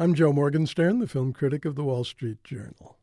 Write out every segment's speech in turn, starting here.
I'm Joe Morgenstern, the film critic of the Wall Street Journal.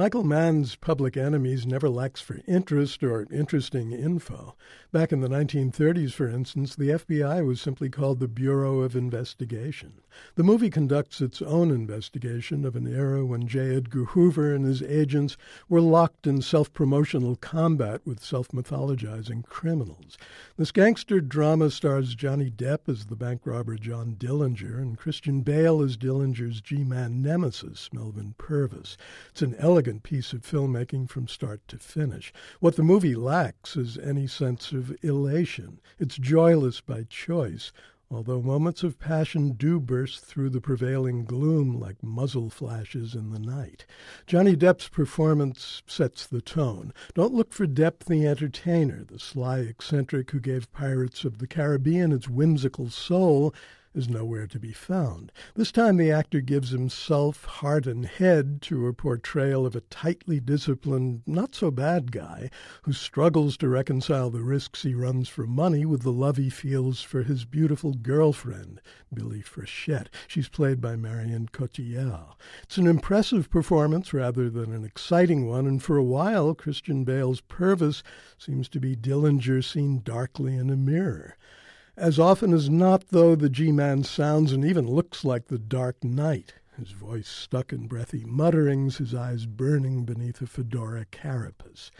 Michael Mann's Public Enemies never lacks for interest or interesting info. Back in the 1930s, for instance, the FBI was simply called the Bureau of Investigation. The movie conducts its own investigation of an era when J. Edgar Hoover and his agents were locked in self promotional combat with self mythologizing criminals. This gangster drama stars Johnny Depp as the bank robber John Dillinger and Christian Bale as Dillinger's G Man nemesis, Melvin Purvis. It's an elegant elegant piece of filmmaking from start to finish. What the movie lacks is any sense of elation. It's joyless by choice, although moments of passion do burst through the prevailing gloom like muzzle flashes in the night. Johnny Depp's performance sets the tone. Don't look for Depp the entertainer, the sly eccentric who gave Pirates of the Caribbean its whimsical soul is nowhere to be found. This time the actor gives himself, heart and head, to a portrayal of a tightly disciplined, not so bad guy who struggles to reconcile the risks he runs for money with the love he feels for his beautiful girlfriend, Billie Frechette. She's played by Marion Cotillard. It's an impressive performance rather than an exciting one, and for a while Christian Bale's Purvis seems to be Dillinger seen darkly in a mirror. As often as not, though, the G Man sounds and even looks like the Dark Knight, his voice stuck in breathy mutterings, his eyes burning beneath a fedora carapace.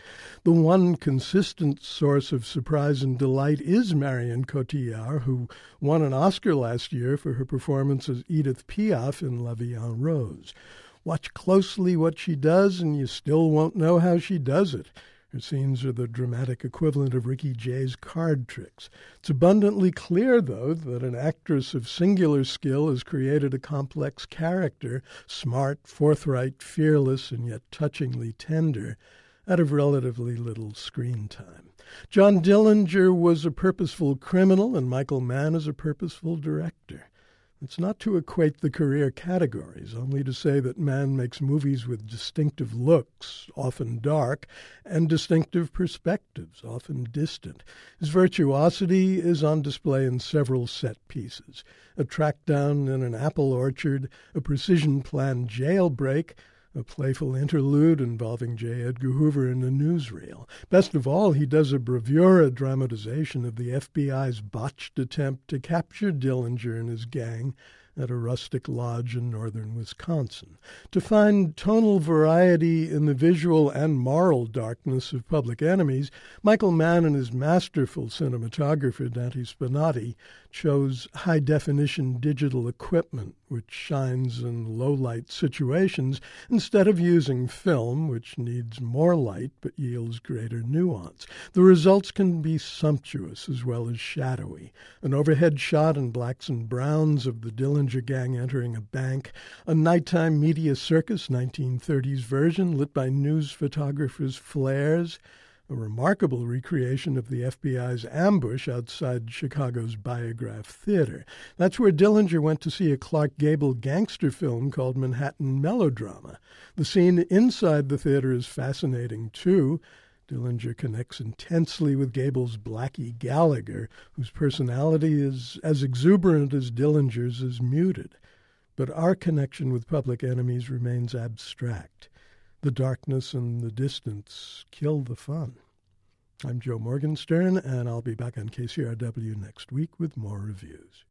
The one consistent source of surprise and delight is Marion Cotillard, who won an Oscar last year for her performance as Edith Piaf in La Vie en Rose. Watch closely what she does, and you still won't know how she does it. Her scenes are the dramatic equivalent of Ricky Jay's card tricks. It's abundantly clear, though, that an actress of singular skill has created a complex character, smart, forthright, fearless, and yet touchingly tender, out of relatively little screen time. John Dillinger was a purposeful criminal, and Michael Mann is a purposeful director. It's not to equate the career categories, only to say that Mann makes movies with distinctive looks, often dark, and distinctive perspectives, often distant. His virtuosity is on display in several set pieces a track down in an apple orchard, a precision planned jailbreak, a playful interlude involving J. Edgar Hoover in a newsreel. Best of all, he does a bravura dramatization of the FBI's botched attempt to capture Dillinger and his gang at a rustic lodge in northern Wisconsin. To find tonal variety in the visual and moral darkness of Public Enemies, Michael Mann and his masterful cinematographer, Dante Spinotti, chose high definition digital equipment which shines in low light situations instead of using film, which needs more light but yields greater nuance. The results can be sumptuous as well as shadowy. An overhead shot in blacks and browns of the Dillinger gang entering a bank, a nighttime media circus 1930s version lit by news photographers' flares a remarkable recreation of the FBI's ambush outside Chicago's Biograph Theater. That's where Dillinger went to see a Clark Gable gangster film called Manhattan Melodrama. The scene inside the theater is fascinating, too. Dillinger connects intensely with Gable's Blackie Gallagher, whose personality is as exuberant as Dillinger's is muted. But our connection with Public Enemies remains abstract. The darkness and the distance kill the fun. I'm Joe Morgenstern, and I'll be back on KCRW next week with more reviews.